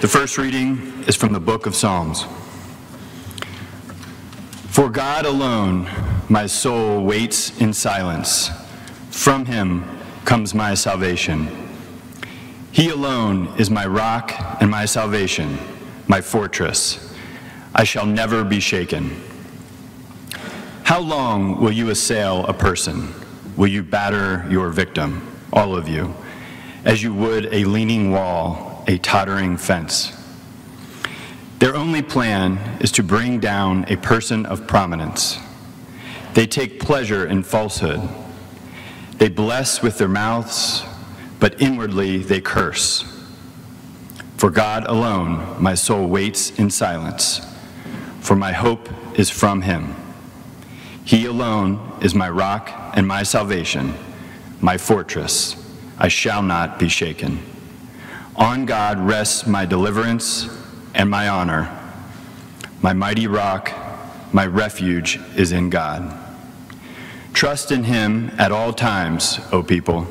The first reading is from the book of Psalms. For God alone my soul waits in silence. From him comes my salvation. He alone is my rock and my salvation, my fortress. I shall never be shaken. How long will you assail a person? Will you batter your victim, all of you, as you would a leaning wall, a tottering fence? Their only plan is to bring down a person of prominence. They take pleasure in falsehood. They bless with their mouths, but inwardly they curse. For God alone my soul waits in silence, for my hope is from him. He alone is my rock and my salvation, my fortress. I shall not be shaken. On God rests my deliverance and my honor. My mighty rock, my refuge is in God. Trust in him at all times, O people.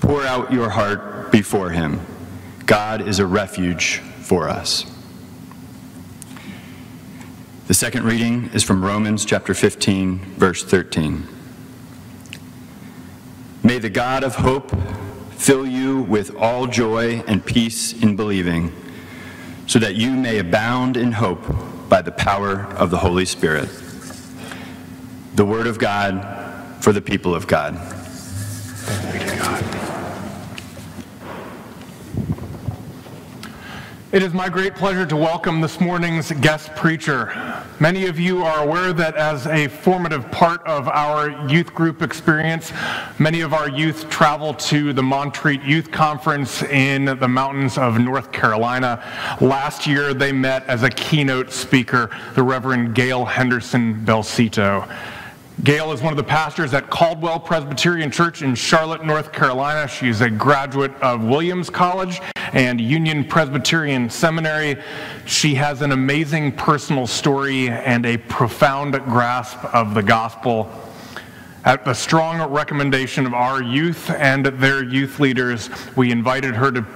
Pour out your heart before him. God is a refuge for us. The second reading is from Romans chapter 15, verse 13. May the God of hope fill you with all joy and peace in believing so that you may abound in hope by the power of the Holy Spirit. The Word of God for the people of God. It is my great pleasure to welcome this morning's guest preacher. Many of you are aware that as a formative part of our youth group experience, many of our youth travel to the Montreat Youth Conference in the mountains of North Carolina. Last year, they met as a keynote speaker, the Reverend Gail Henderson Belsito. Gail is one of the pastors at Caldwell Presbyterian Church in Charlotte, North Carolina. She is a graduate of Williams College and Union Presbyterian Seminary. She has an amazing personal story and a profound grasp of the gospel. At the strong recommendation of our youth and their youth leaders, we invited her to,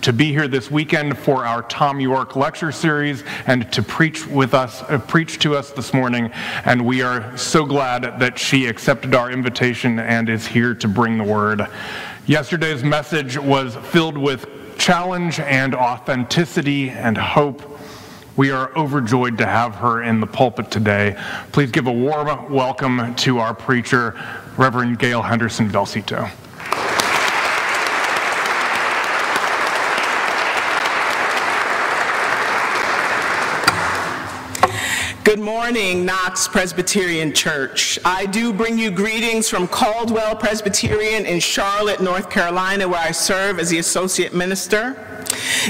to be here this weekend for our Tom York lecture series and to preach with us, uh, preach to us this morning. And we are so glad that she accepted our invitation and is here to bring the word. Yesterday's message was filled with challenge and authenticity and hope. We are overjoyed to have her in the pulpit today. Please give a warm welcome to our preacher, Reverend Gail Henderson Belsito. Good morning, Knox Presbyterian Church. I do bring you greetings from Caldwell Presbyterian in Charlotte, North Carolina, where I serve as the associate minister.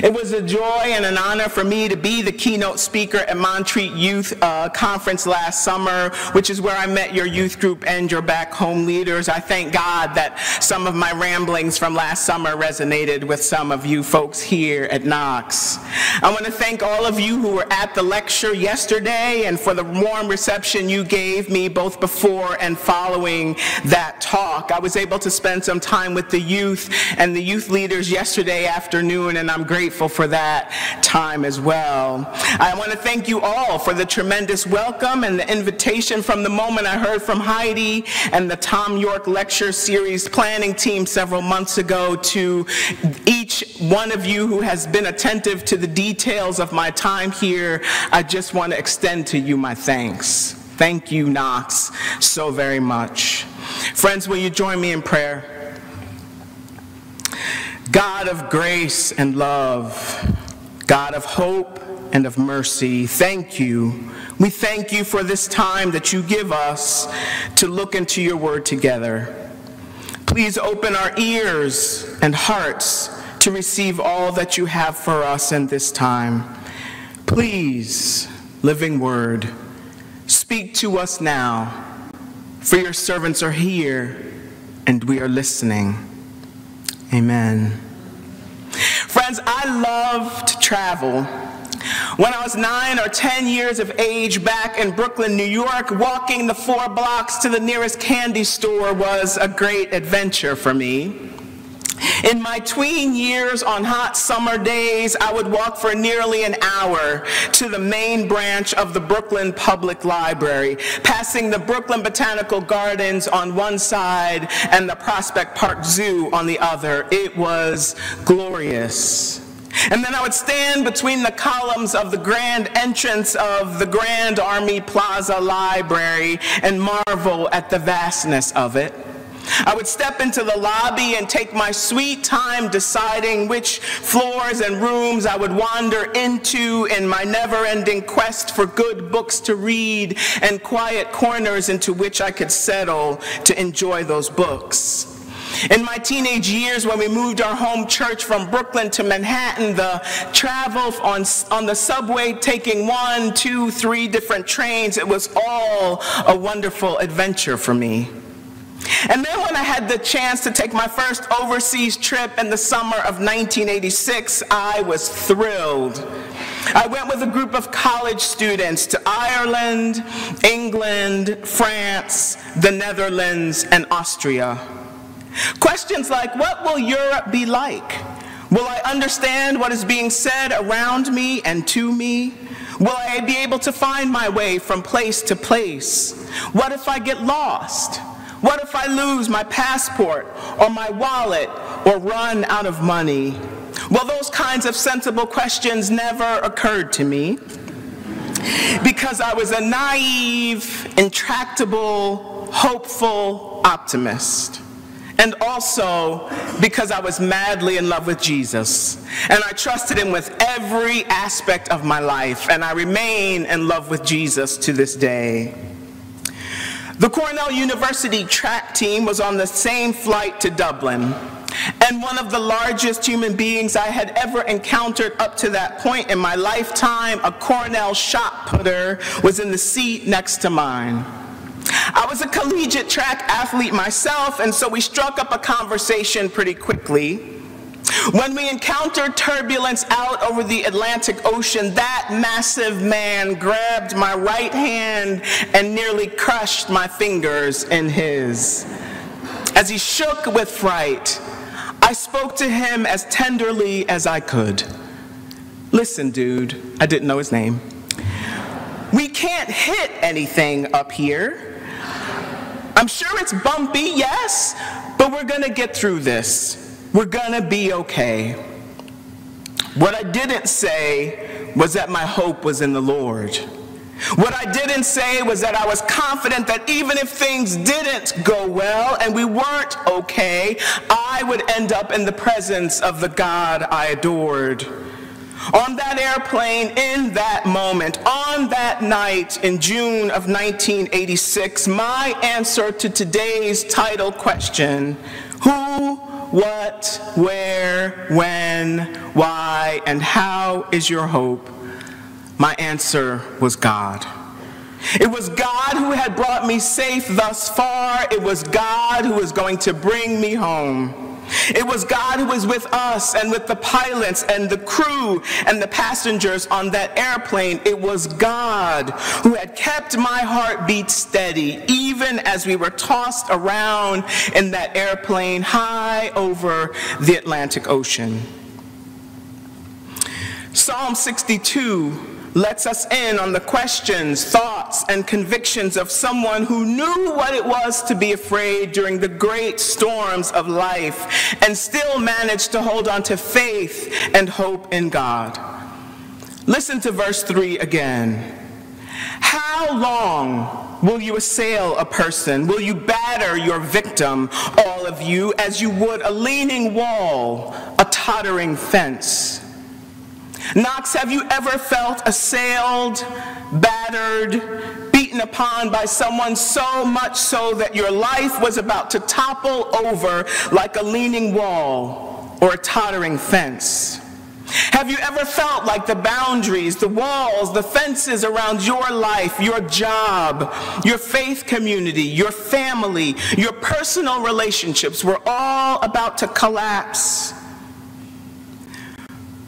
It was a joy and an honor for me to be the keynote speaker at Montreat Youth uh, Conference last summer, which is where I met your youth group and your back home leaders. I thank God that some of my ramblings from last summer resonated with some of you folks here at Knox. I want to thank all of you who were at the lecture yesterday and for the warm reception you gave me both before and following that talk. I was able to spend some time with the youth and the youth leaders yesterday afternoon, and I'm grateful for that time as well. I want to thank you all for the tremendous welcome and the invitation from the moment I heard from Heidi and the Tom York Lecture Series planning team several months ago to each one of you who has been attentive to the details of my time here. I just want to extend to you my thanks. Thank you, Knox, so very much. Friends, will you join me in prayer? God of grace and love, God of hope and of mercy, thank you. We thank you for this time that you give us to look into your word together. Please open our ears and hearts to receive all that you have for us in this time. Please, living word, speak to us now, for your servants are here and we are listening. Amen. Friends, I love to travel. When I was nine or 10 years of age back in Brooklyn, New York, walking the four blocks to the nearest candy store was a great adventure for me. In my tween years on hot summer days, I would walk for nearly an hour to the main branch of the Brooklyn Public Library, passing the Brooklyn Botanical Gardens on one side and the Prospect Park Zoo on the other. It was glorious. And then I would stand between the columns of the grand entrance of the Grand Army Plaza Library and marvel at the vastness of it. I would step into the lobby and take my sweet time deciding which floors and rooms I would wander into in my never ending quest for good books to read and quiet corners into which I could settle to enjoy those books. In my teenage years, when we moved our home church from Brooklyn to Manhattan, the travel on, on the subway, taking one, two, three different trains, it was all a wonderful adventure for me. And then when I had the chance to take my first overseas trip in the summer of 1986, I was thrilled. I went with a group of college students to Ireland, England, France, the Netherlands, and Austria. Questions like, what will Europe be like? Will I understand what is being said around me and to me? Will I be able to find my way from place to place? What if I get lost? What if I lose my passport or my wallet or run out of money? Well, those kinds of sensible questions never occurred to me because I was a naive, intractable, hopeful optimist. And also because I was madly in love with Jesus. And I trusted him with every aspect of my life. And I remain in love with Jesus to this day. The Cornell University track team was on the same flight to Dublin, and one of the largest human beings I had ever encountered up to that point in my lifetime, a Cornell shot putter, was in the seat next to mine. I was a collegiate track athlete myself, and so we struck up a conversation pretty quickly. When we encountered turbulence out over the Atlantic Ocean, that massive man grabbed my right hand and nearly crushed my fingers in his. As he shook with fright, I spoke to him as tenderly as I could. Listen, dude, I didn't know his name. We can't hit anything up here. I'm sure it's bumpy, yes, but we're gonna get through this. We're gonna be okay. What I didn't say was that my hope was in the Lord. What I didn't say was that I was confident that even if things didn't go well and we weren't okay, I would end up in the presence of the God I adored. On that airplane, in that moment, on that night in June of 1986, my answer to today's title question, who what, where, when, why, and how is your hope? My answer was God. It was God who had brought me safe thus far. It was God who was going to bring me home. It was God who was with us and with the pilots and the crew and the passengers on that airplane. It was God who had kept my heartbeat steady even as we were tossed around in that airplane high over the Atlantic Ocean. Psalm 62 lets us in on the questions, thoughts, and convictions of someone who knew what it was to be afraid during the great storms of life and still managed to hold on to faith and hope in God. Listen to verse 3 again. How long will you assail a person? Will you batter your victim, all of you, as you would a leaning wall, a tottering fence? Knox, have you ever felt assailed, battered, beaten upon by someone so much so that your life was about to topple over like a leaning wall or a tottering fence? Have you ever felt like the boundaries, the walls, the fences around your life, your job, your faith community, your family, your personal relationships were all about to collapse?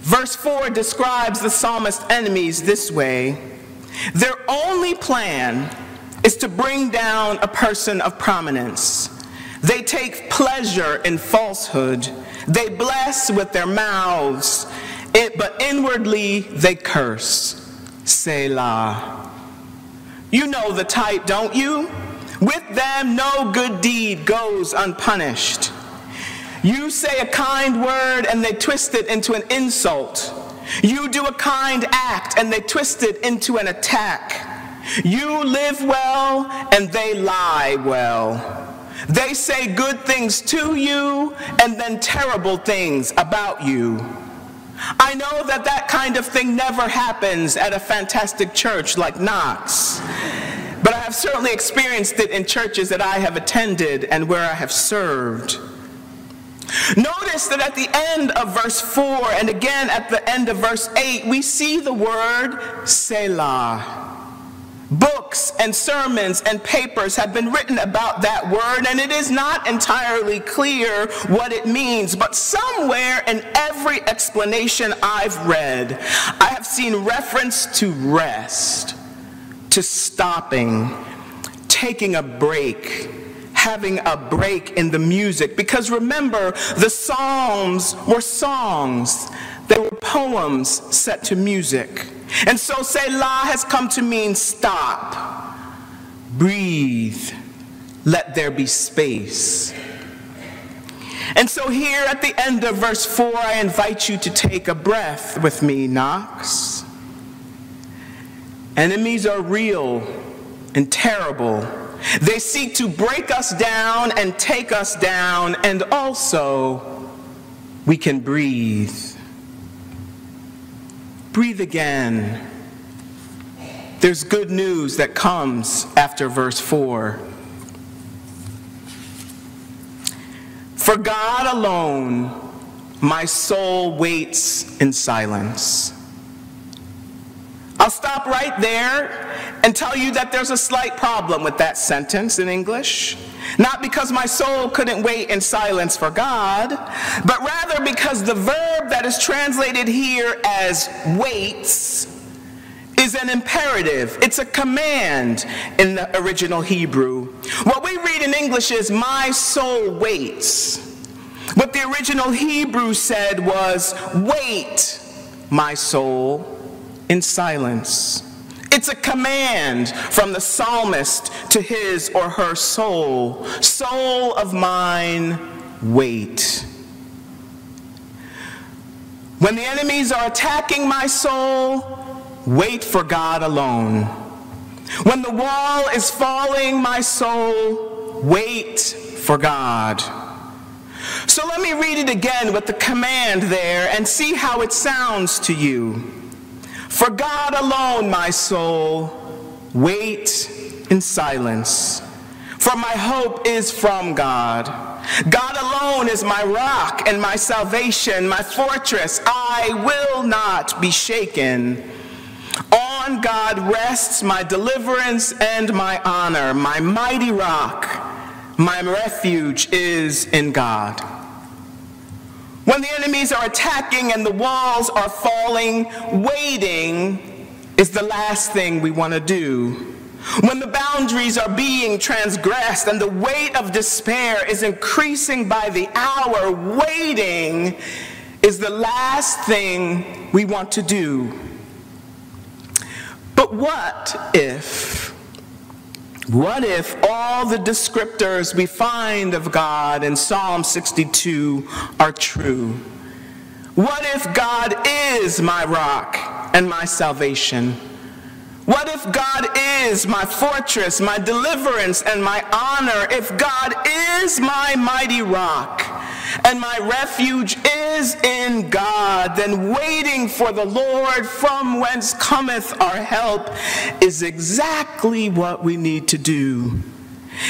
Verse 4 describes the psalmist's enemies this way Their only plan is to bring down a person of prominence. They take pleasure in falsehood. They bless with their mouths, but inwardly they curse. Selah. You know the type, don't you? With them, no good deed goes unpunished. You say a kind word and they twist it into an insult. You do a kind act and they twist it into an attack. You live well and they lie well. They say good things to you and then terrible things about you. I know that that kind of thing never happens at a fantastic church like Knox. But I have certainly experienced it in churches that I have attended and where I have served. Notice that at the end of verse 4 and again at the end of verse 8, we see the word Selah. Books and sermons and papers have been written about that word, and it is not entirely clear what it means. But somewhere in every explanation I've read, I have seen reference to rest, to stopping, taking a break, having a break in the music. Because remember, the Psalms were songs, they were poems set to music. And so Selah has come to mean stop, breathe, let there be space. And so here at the end of verse 4, I invite you to take a breath with me, Knox. Enemies are real and terrible. They seek to break us down and take us down, and also we can breathe. Breathe again. There's good news that comes after verse 4. For God alone, my soul waits in silence. I'll stop right there and tell you that there's a slight problem with that sentence in English. Not because my soul couldn't wait in silence for God, but rather because the verb that is translated here as waits is an imperative. It's a command in the original Hebrew. What we read in English is, My soul waits. What the original Hebrew said was, Wait, my soul, in silence. It's a command from the psalmist to his or her soul Soul of mine, wait. When the enemies are attacking my soul, wait for God alone. When the wall is falling, my soul, wait for God. So let me read it again with the command there and see how it sounds to you. For God alone, my soul, wait in silence. For my hope is from God. God alone is my rock and my salvation, my fortress. I will not be shaken. On God rests my deliverance and my honor. My mighty rock, my refuge is in God. When the enemies are attacking and the walls are falling, waiting is the last thing we want to do. When the boundaries are being transgressed and the weight of despair is increasing by the hour, waiting is the last thing we want to do. But what if what if all the descriptors we find of God in Psalm 62 are true? What if God is my rock and my salvation? What if God is my fortress, my deliverance, and my honor? If God is my mighty rock and my refuge is in God, then waiting for the Lord from whence cometh our help is exactly what we need to do.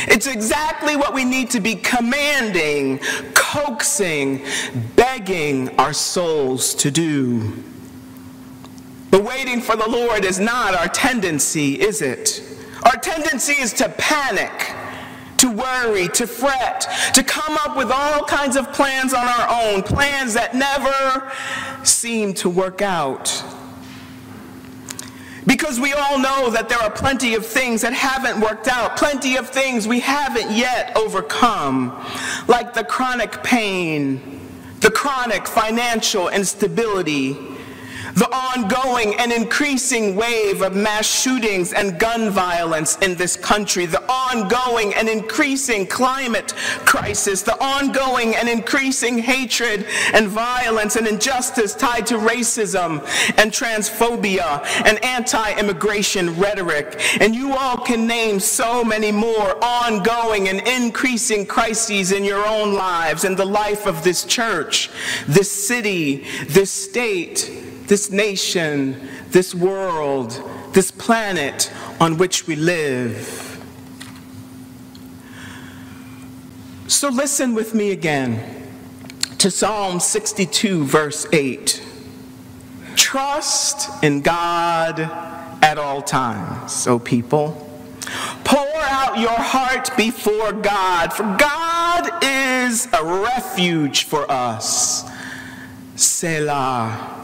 It's exactly what we need to be commanding, coaxing, begging our souls to do. But waiting for the Lord is not our tendency, is it? Our tendency is to panic, to worry, to fret, to come up with all kinds of plans on our own, plans that never seem to work out. Because we all know that there are plenty of things that haven't worked out, plenty of things we haven't yet overcome, like the chronic pain, the chronic financial instability, the ongoing and increasing wave of mass shootings and gun violence in this country, the ongoing and increasing climate crisis, the ongoing and increasing hatred and violence and injustice tied to racism and transphobia and anti-immigration rhetoric. And you all can name so many more ongoing and increasing crises in your own lives and the life of this church, this city, this state, this nation, this world, this planet on which we live. So listen with me again to Psalm 62, verse 8. Trust in God at all times, O people. Pour out your heart before God, for God is a refuge for us. Selah.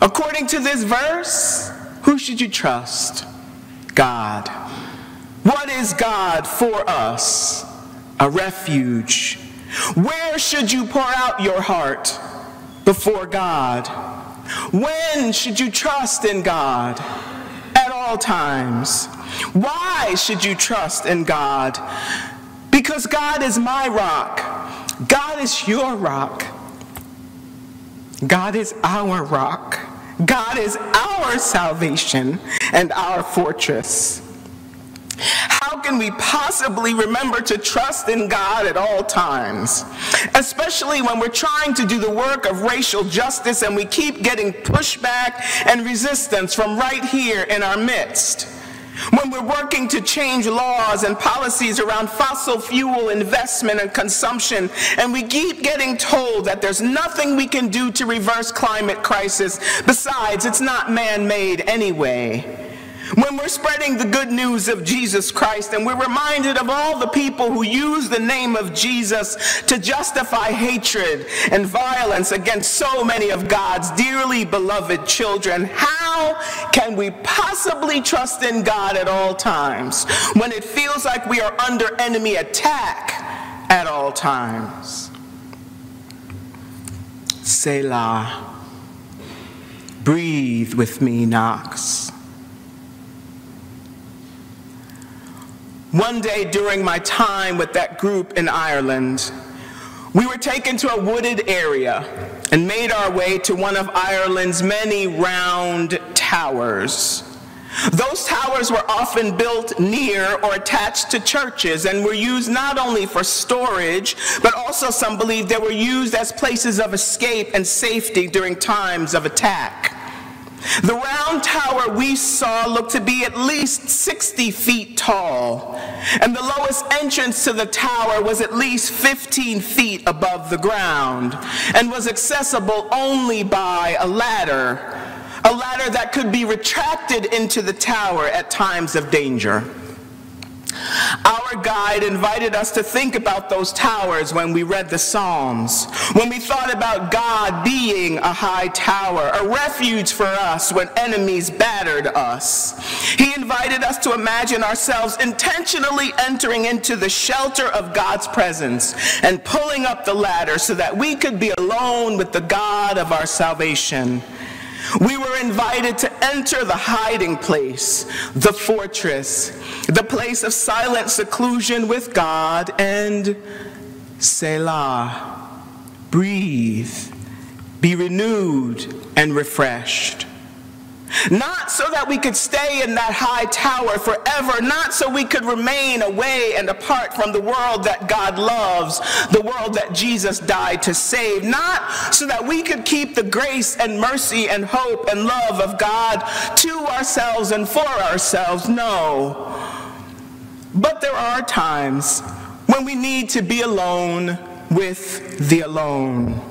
According to this verse, who should you trust? God. What is God for us? A refuge. Where should you pour out your heart? Before God. When should you trust in God? At all times. Why should you trust in God? Because God is my rock. God is your rock. God is our rock. God is our salvation and our fortress. How can we possibly remember to trust in God at all times? Especially when we're trying to do the work of racial justice and we keep getting pushback and resistance from right here in our midst when we're working to change laws and policies around fossil fuel investment and consumption, and we keep getting told that there's nothing we can do to reverse climate crisis, besides, it's not man-made anyway. When we're spreading the good news of Jesus Christ and we're reminded of all the people who use the name of Jesus to justify hatred and violence against so many of God's dearly beloved children, how can we possibly trust in God at all times when it feels like we are under enemy attack at all times? Selah. Breathe with me, Knox. One day during my time with that group in Ireland, we were taken to a wooded area and made our way to one of Ireland's many round towers. Those towers were often built near or attached to churches and were used not only for storage, but also some believe they were used as places of escape and safety during times of attack. The round tower we saw looked to be at least 60 feet tall, and the lowest entrance to the tower was at least 15 feet above the ground and was accessible only by a ladder, a ladder that could be retracted into the tower at times of danger. Our guide invited us to think about those towers when we read the Psalms, when we thought about God being a high tower, a refuge for us when enemies battered us. He invited us to imagine ourselves intentionally entering into the shelter of God's presence and pulling up the ladder so that we could be alone with the God of our salvation. We were invited to enter the hiding place, the fortress, the place of silent seclusion with God, and Selah, breathe, be renewed and refreshed. Not so that we could stay in that high tower forever, not so we could remain away and apart from the world that God loves, the world that Jesus died to save, not so that we could keep the grace and mercy and hope and love of God to ourselves and for ourselves. No. But there are times when we need to be alone with the alone.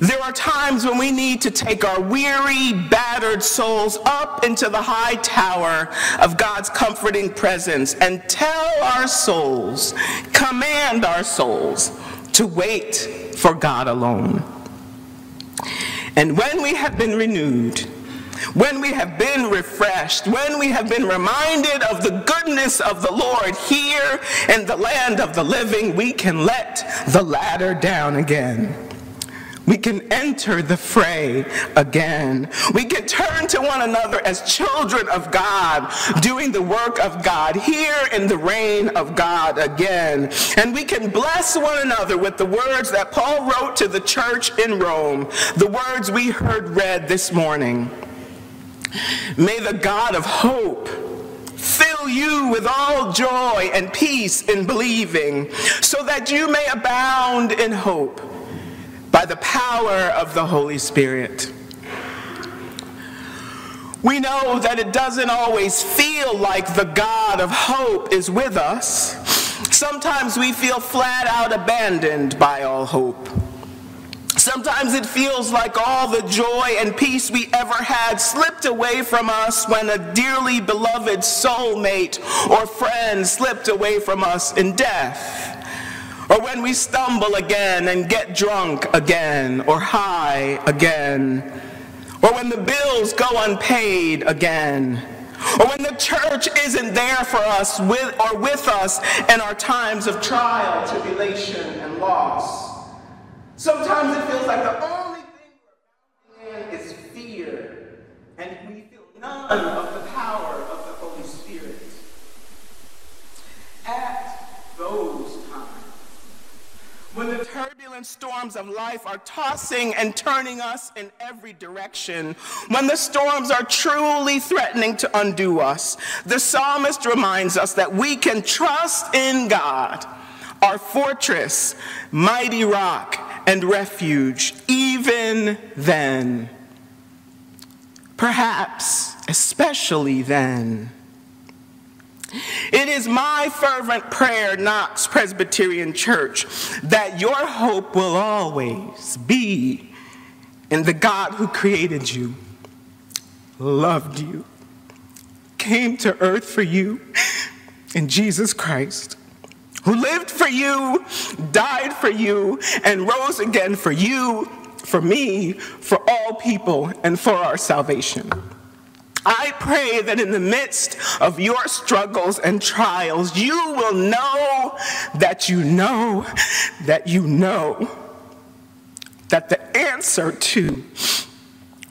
There are times when we need to take our weary, battered souls up into the high tower of God's comforting presence and tell our souls, command our souls to wait for God alone. And when we have been renewed, when we have been refreshed, when we have been reminded of the goodness of the Lord here in the land of the living, we can let the ladder down again. We can enter the fray again. We can turn to one another as children of God, doing the work of God here in the reign of God again. And we can bless one another with the words that Paul wrote to the church in Rome, the words we heard read this morning. May the God of hope fill you with all joy and peace in believing, so that you may abound in hope by the power of the Holy Spirit. We know that it doesn't always feel like the God of hope is with us. Sometimes we feel flat out abandoned by all hope. Sometimes it feels like all the joy and peace we ever had slipped away from us when a dearly beloved soulmate or friend slipped away from us in death. Or when we stumble again and get drunk again or high again. Or when the bills go unpaid again. Or when the church isn't there for us with, or with us in our times of trial, tribulation, and loss. Sometimes it feels like the only thing we're in is fear, and we feel none of the power of the Holy Spirit. At those times, when the turbulent storms of life are tossing and turning us in every direction, when the storms are truly threatening to undo us, the psalmist reminds us that we can trust in God, our fortress, mighty rock, and refuge, even then. Perhaps, especially then. It is my fervent prayer, Knox Presbyterian Church, that your hope will always be in the God who created you, loved you, came to earth for you in Jesus Christ who lived for you, died for you, and rose again for you, for me, for all people, and for our salvation. I pray that in the midst of your struggles and trials, you will know that you know that you know that the answer to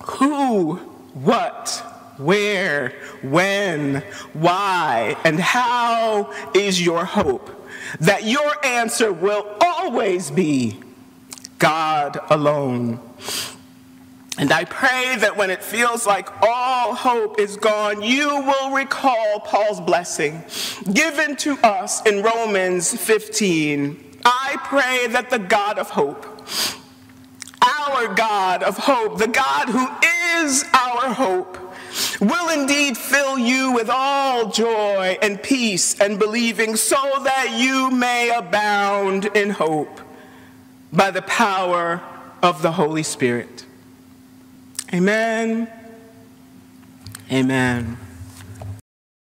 who, what, where, when, why, and how is your hope that your answer will always be God alone. And I pray that when it feels like all hope is gone, you will recall Paul's blessing given to us in Romans 15. I pray that the God of hope, our God of hope, the God who is our hope, will indeed fill you with all joy and peace and believing, so that you may abound in hope by the power of the Holy Spirit. Amen. Amen.